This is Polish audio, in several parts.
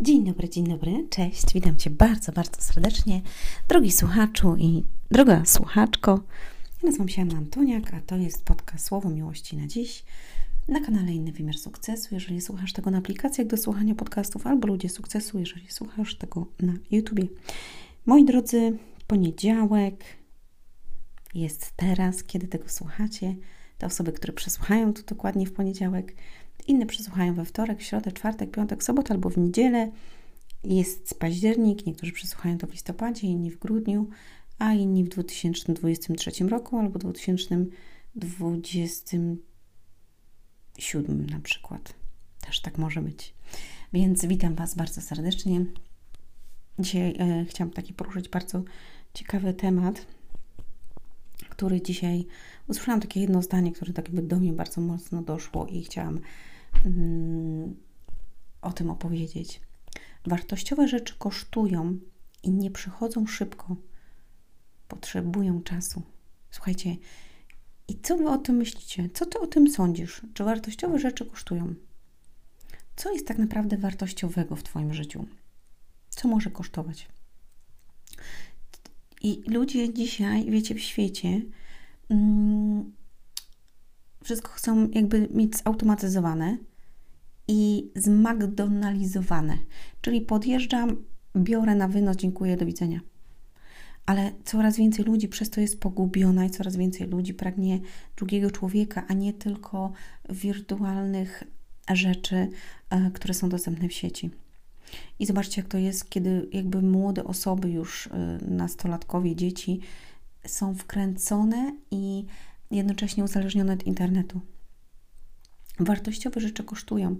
Dzień dobry, dzień dobry, cześć, witam Cię bardzo, bardzo serdecznie, drogi słuchaczu i droga słuchaczko. Ja nazywam się Anna Antoniak, a to jest podcast Słowo Miłości na dziś na kanale Inny Wymiar Sukcesu. Jeżeli słuchasz tego na aplikacjach do słuchania podcastów albo Ludzie Sukcesu, jeżeli słuchasz tego na YouTubie. Moi drodzy, poniedziałek jest teraz, kiedy tego słuchacie. Te osoby, które przesłuchają to dokładnie w poniedziałek, inne przesłuchają we wtorek, środę, czwartek, piątek, sobotę albo w niedzielę. Jest październik, niektórzy przesłuchają to w listopadzie, inni w grudniu, a inni w 2023 roku albo 2027 na przykład. Też tak może być. Więc witam Was bardzo serdecznie. Dzisiaj e, chciałam taki poruszyć bardzo ciekawy temat, który dzisiaj usłyszałam takie jedno zdanie, które tak jakby do mnie bardzo mocno doszło i chciałam mm, o tym opowiedzieć. Wartościowe rzeczy kosztują i nie przychodzą szybko. Potrzebują czasu. Słuchajcie, i co wy o tym myślicie? Co ty o tym sądzisz? Czy wartościowe rzeczy kosztują? Co jest tak naprawdę wartościowego w Twoim życiu? Co może kosztować? I ludzie dzisiaj, wiecie, w świecie mm, wszystko chcą jakby mieć zautomatyzowane i zmagdonalizowane. Czyli podjeżdżam, biorę na wynos, dziękuję, do widzenia. Ale coraz więcej ludzi przez to jest pogubiona i coraz więcej ludzi pragnie drugiego człowieka, a nie tylko wirtualnych rzeczy, e, które są dostępne w sieci. I zobaczcie, jak to jest, kiedy jakby młode osoby, już y, nastolatkowie, dzieci są wkręcone i jednocześnie uzależnione od internetu. Wartościowe rzeczy kosztują.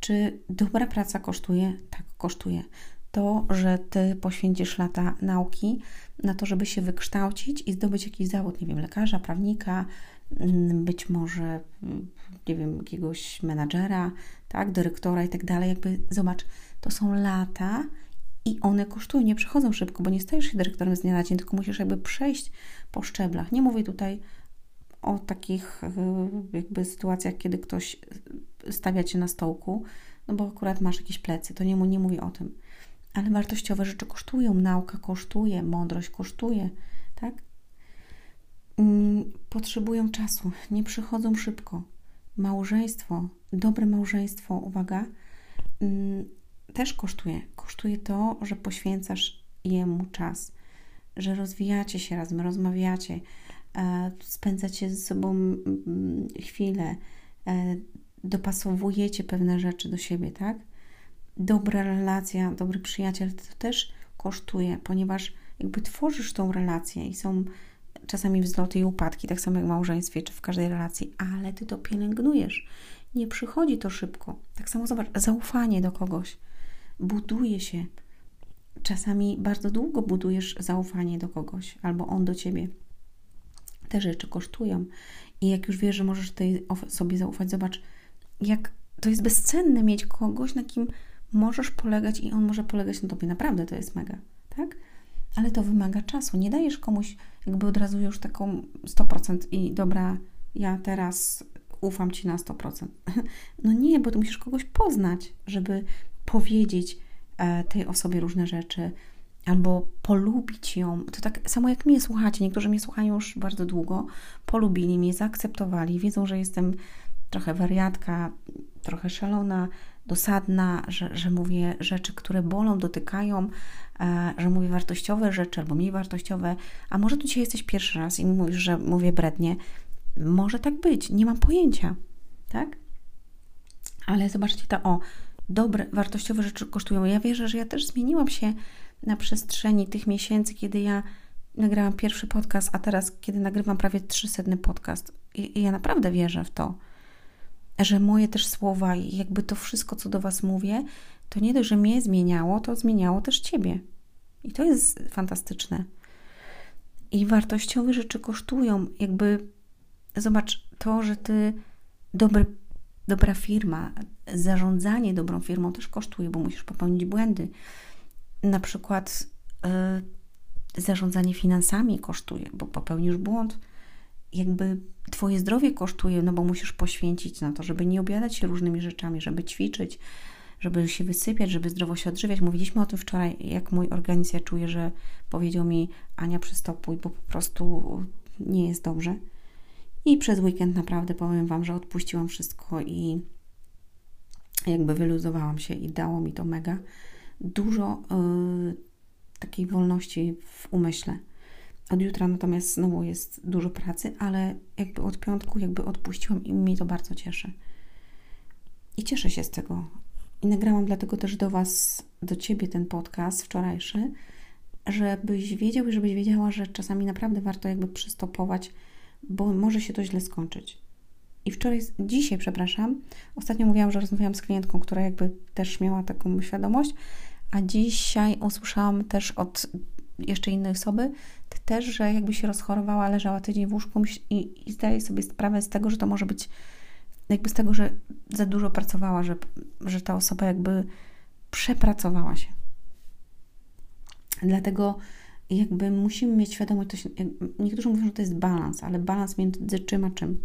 Czy dobra praca kosztuje? Tak, kosztuje. To, że ty poświęcisz lata nauki na to, żeby się wykształcić i zdobyć jakiś zawód, nie wiem, lekarza, prawnika, mm, być może, mm, nie wiem, jakiegoś menadżera, tak, dyrektora i tak dalej. Jakby zobacz, to są lata i one kosztują, nie przychodzą szybko, bo nie stajesz się dyrektorem z dnia na dzień, tylko musisz jakby przejść po szczeblach. Nie mówię tutaj o takich y, jakby sytuacjach, kiedy ktoś stawia cię na stołku, no bo akurat masz jakieś plecy, to nie, nie mówię o tym. Ale wartościowe rzeczy kosztują, nauka kosztuje, mądrość kosztuje, tak? Mm, potrzebują czasu, nie przychodzą szybko. Małżeństwo, dobre małżeństwo, uwaga, mm, też kosztuje. Kosztuje to, że poświęcasz jemu czas, że rozwijacie się razem, rozmawiacie, spędzacie ze sobą mm, chwilę, e, dopasowujecie pewne rzeczy do siebie, tak? Dobra relacja, dobry przyjaciel to też kosztuje, ponieważ jakby tworzysz tą relację i są czasami wzloty i upadki, tak samo jak w małżeństwie czy w każdej relacji, ale ty to pielęgnujesz. Nie przychodzi to szybko. Tak samo zobacz, zaufanie do kogoś buduje się. Czasami bardzo długo budujesz zaufanie do kogoś, albo on do ciebie. Te rzeczy kosztują. I jak już wiesz, że możesz tej osobie zaufać, zobacz, jak to jest bezcenne mieć kogoś, na kim możesz polegać i on może polegać na tobie. Naprawdę to jest mega, tak? Ale to wymaga czasu. Nie dajesz komuś jakby od razu już taką 100% i dobra, ja teraz ufam ci na 100%. No nie, bo ty musisz kogoś poznać, żeby powiedzieć e, tej osobie różne rzeczy, albo polubić ją. To tak samo jak mnie słuchacie. Niektórzy mnie słuchają już bardzo długo, polubili mnie, zaakceptowali, wiedzą, że jestem trochę wariatka, trochę szalona, dosadna, że, że mówię rzeczy, które bolą, dotykają, e, że mówię wartościowe rzeczy albo mniej wartościowe. A może tu dzisiaj jesteś pierwszy raz i mówisz, że mówię brednie. Może tak być, nie mam pojęcia, tak? Ale zobaczcie to, o, dobre, wartościowe rzeczy kosztują. Ja wierzę, że ja też zmieniłam się na przestrzeni tych miesięcy, kiedy ja nagrałam pierwszy podcast, a teraz, kiedy nagrywam prawie 300 podcast. I, I ja naprawdę wierzę w to, że moje też słowa i jakby to wszystko, co do Was mówię, to nie dość, że mnie zmieniało, to zmieniało też Ciebie. I to jest fantastyczne. I wartościowe rzeczy kosztują. Jakby zobacz to, że Ty dobry dobra firma, zarządzanie dobrą firmą też kosztuje, bo musisz popełnić błędy. Na przykład yy, zarządzanie finansami kosztuje, bo popełnisz błąd. Jakby Twoje zdrowie kosztuje, no bo musisz poświęcić na to, żeby nie obiadać się różnymi rzeczami, żeby ćwiczyć, żeby się wysypiać, żeby zdrowo się odżywiać. Mówiliśmy o tym wczoraj, jak mój organizm czuje, że powiedział mi Ania przystopuj, bo po prostu nie jest dobrze. I przez weekend naprawdę powiem Wam, że odpuściłam wszystko i jakby wyluzowałam się i dało mi to mega dużo yy, takiej wolności w umyśle. Od jutra natomiast znowu jest dużo pracy, ale jakby od piątku jakby odpuściłam i mnie to bardzo cieszy. I cieszę się z tego. I nagrałam dlatego też do Was, do Ciebie ten podcast wczorajszy, żebyś wiedział i żebyś wiedziała, że czasami naprawdę warto jakby przystopować, bo może się to źle skończyć. I wczoraj, dzisiaj, przepraszam, ostatnio mówiłam, że rozmawiałam z klientką, która jakby też miała taką świadomość, a dzisiaj usłyszałam też od jeszcze innej osoby, też, że jakby się rozchorowała, leżała tydzień w łóżku i, i zdaje sobie sprawę z tego, że to może być jakby z tego, że za dużo pracowała, że, że ta osoba jakby przepracowała się. Dlatego jakby musimy mieć świadomość, to się, niektórzy mówią, że to jest balans, ale balans między czym a czym.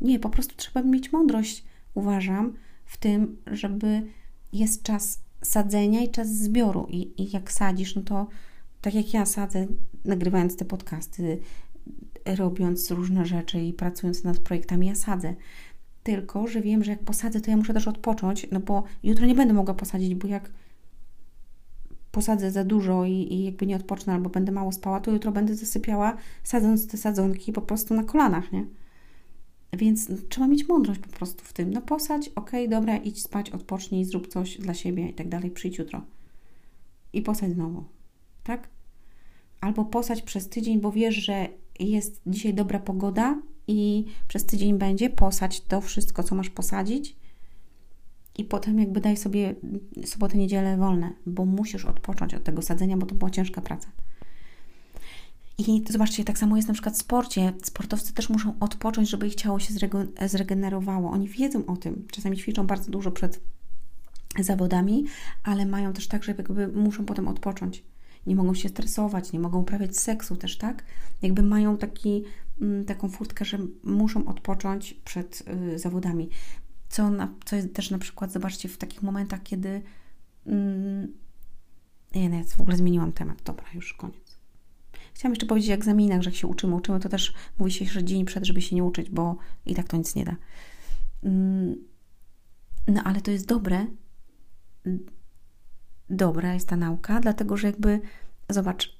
Nie, po prostu trzeba mieć mądrość, uważam, w tym, żeby jest czas sadzenia i czas zbioru. I, i jak sadzisz, no to tak jak ja sadzę, nagrywając te podcasty, robiąc różne rzeczy i pracując nad projektami, ja sadzę. Tylko, że wiem, że jak posadzę, to ja muszę też odpocząć, no bo jutro nie będę mogła posadzić, bo jak posadzę za dużo i, i jakby nie odpocznę albo będę mało spała, to jutro będę zasypiała sadząc te sadzonki po prostu na kolanach, nie? Więc trzeba mieć mądrość po prostu w tym. No posadź, okej, okay, dobra, idź spać, odpocznij, zrób coś dla siebie i tak dalej, przyjdź jutro. I posadź znowu, tak? Albo posadź przez tydzień, bo wiesz, że jest dzisiaj dobra pogoda i przez tydzień będzie, posadź to wszystko, co masz posadzić i potem jakby daj sobie sobotę, niedzielę wolne, bo musisz odpocząć od tego sadzenia, bo to była ciężka praca. I zobaczcie, tak samo jest na przykład w sporcie. Sportowcy też muszą odpocząć, żeby ich ciało się zregenerowało. Oni wiedzą o tym. Czasami ćwiczą bardzo dużo przed zawodami, ale mają też tak, że jakby muszą potem odpocząć. Nie mogą się stresować, nie mogą uprawiać seksu też, tak? Jakby mają taki, mm, taką furtkę, że muszą odpocząć przed y, zawodami. Co, na, co jest też na przykład, zobaczcie, w takich momentach, kiedy. Mm, nie, ja w ogóle zmieniłam temat. Dobra, już koniec. Chciałam jeszcze powiedzieć o egzaminach, że jak się uczymy, uczymy, to też mówi się, że dzień przed, żeby się nie uczyć, bo i tak to nic nie da. Mm, no ale to jest dobre. Dobra jest ta nauka, dlatego że jakby, zobacz,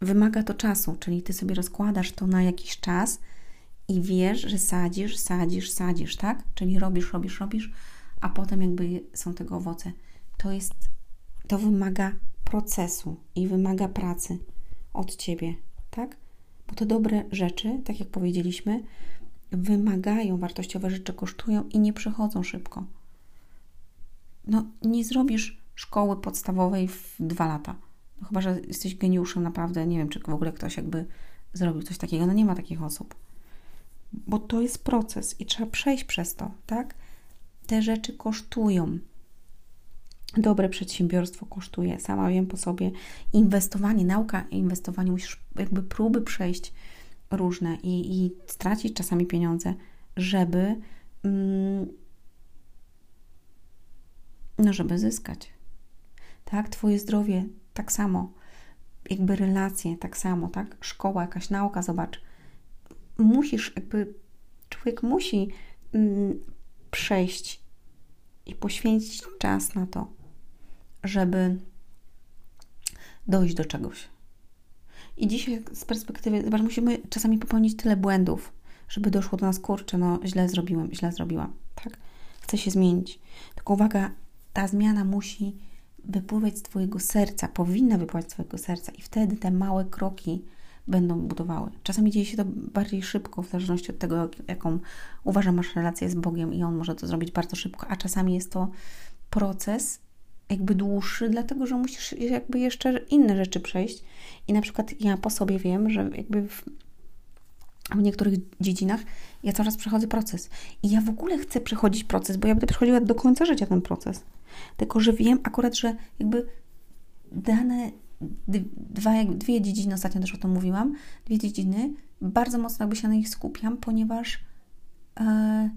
wymaga to czasu, czyli ty sobie rozkładasz to na jakiś czas i wiesz, że sadzisz, sadzisz, sadzisz, tak? Czyli robisz, robisz, robisz, a potem jakby są tego owoce. To jest, to wymaga procesu i wymaga pracy od ciebie, tak? Bo te dobre rzeczy, tak jak powiedzieliśmy, wymagają, wartościowe rzeczy kosztują i nie przychodzą szybko. No, nie zrobisz szkoły podstawowej w dwa lata. No, chyba, że jesteś geniuszem, naprawdę. Nie wiem, czy w ogóle ktoś jakby zrobił coś takiego. No, nie ma takich osób. Bo to jest proces i trzeba przejść przez to, tak? Te rzeczy kosztują dobre przedsiębiorstwo kosztuje. Sama wiem po sobie. Inwestowanie, nauka inwestowanie, musisz jakby próby przejść różne i, i stracić czasami pieniądze, żeby mm, no, żeby zyskać. Tak, Twoje zdrowie tak samo, jakby relacje tak samo, tak? Szkoła, jakaś nauka, zobacz. Musisz, jakby człowiek musi mm, przejść i poświęcić czas na to, żeby dojść do czegoś. I dzisiaj z perspektywy, zobacz, musimy czasami popełnić tyle błędów, żeby doszło do nas, kurczę, no źle zrobiłem, źle zrobiłam, tak? Chcę się zmienić. Tylko uwaga, ta zmiana musi wypływać z Twojego serca, powinna wypływać z Twojego serca i wtedy te małe kroki będą budowały. Czasami dzieje się to bardziej szybko, w zależności od tego, jaką uważam masz relację z Bogiem i On może to zrobić bardzo szybko, a czasami jest to proces jakby dłuższy, dlatego że musisz jakby jeszcze inne rzeczy przejść. I na przykład ja po sobie wiem, że jakby w, w niektórych dziedzinach ja coraz przechodzę proces. I ja w ogóle chcę przechodzić proces, bo ja będę przechodziła do końca życia ten proces. Tylko, że wiem akurat, że jakby dane dwa, dwie dziedziny, ostatnio też o tym mówiłam, dwie dziedziny, bardzo mocno jakby się na nich skupiam, ponieważ e,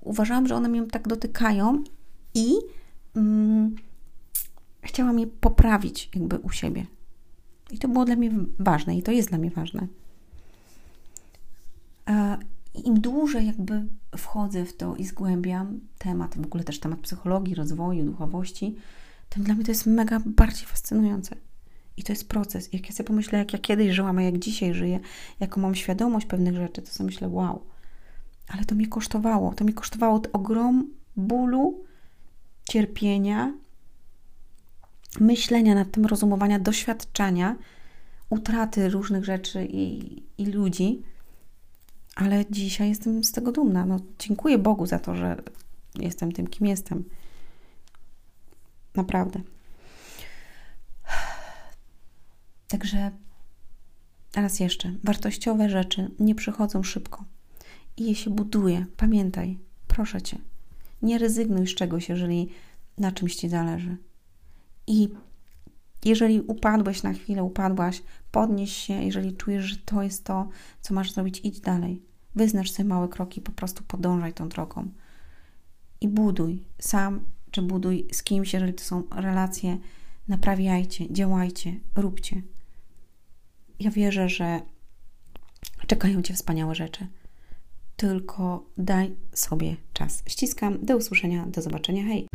uważałam, że one mnie tak dotykają i mm, chciałam je poprawić jakby u siebie. I to było dla mnie ważne i to jest dla mnie ważne. Im dłużej jakby wchodzę w to i zgłębiam temat, w ogóle też temat psychologii, rozwoju, duchowości, tym dla mnie to jest mega bardziej fascynujące. I to jest proces. Jak ja sobie pomyślę, jak ja kiedyś żyłam, a jak dzisiaj żyję, jaką mam świadomość pewnych rzeczy, to sobie myślę, wow. Ale to mnie kosztowało. To mi kosztowało ogrom bólu, cierpienia, myślenia nad tym, rozumowania, doświadczenia, utraty różnych rzeczy i, i ludzi. Ale dzisiaj jestem z tego dumna. No, dziękuję Bogu za to, że jestem tym, kim jestem. Naprawdę. Także raz jeszcze, wartościowe rzeczy nie przychodzą szybko i je się buduje. Pamiętaj, proszę cię, nie rezygnuj z czegoś, jeżeli na czymś ci zależy. I jeżeli upadłeś na chwilę, upadłaś, podnieś się, jeżeli czujesz, że to jest to, co masz zrobić, idź dalej. Wyznacz sobie małe kroki, po prostu podążaj tą drogą. I buduj sam, czy buduj z kimś, jeżeli to są relacje, naprawiajcie, działajcie, róbcie. Ja wierzę, że czekają Cię wspaniałe rzeczy. Tylko daj sobie czas. Ściskam. Do usłyszenia. Do zobaczenia. Hej!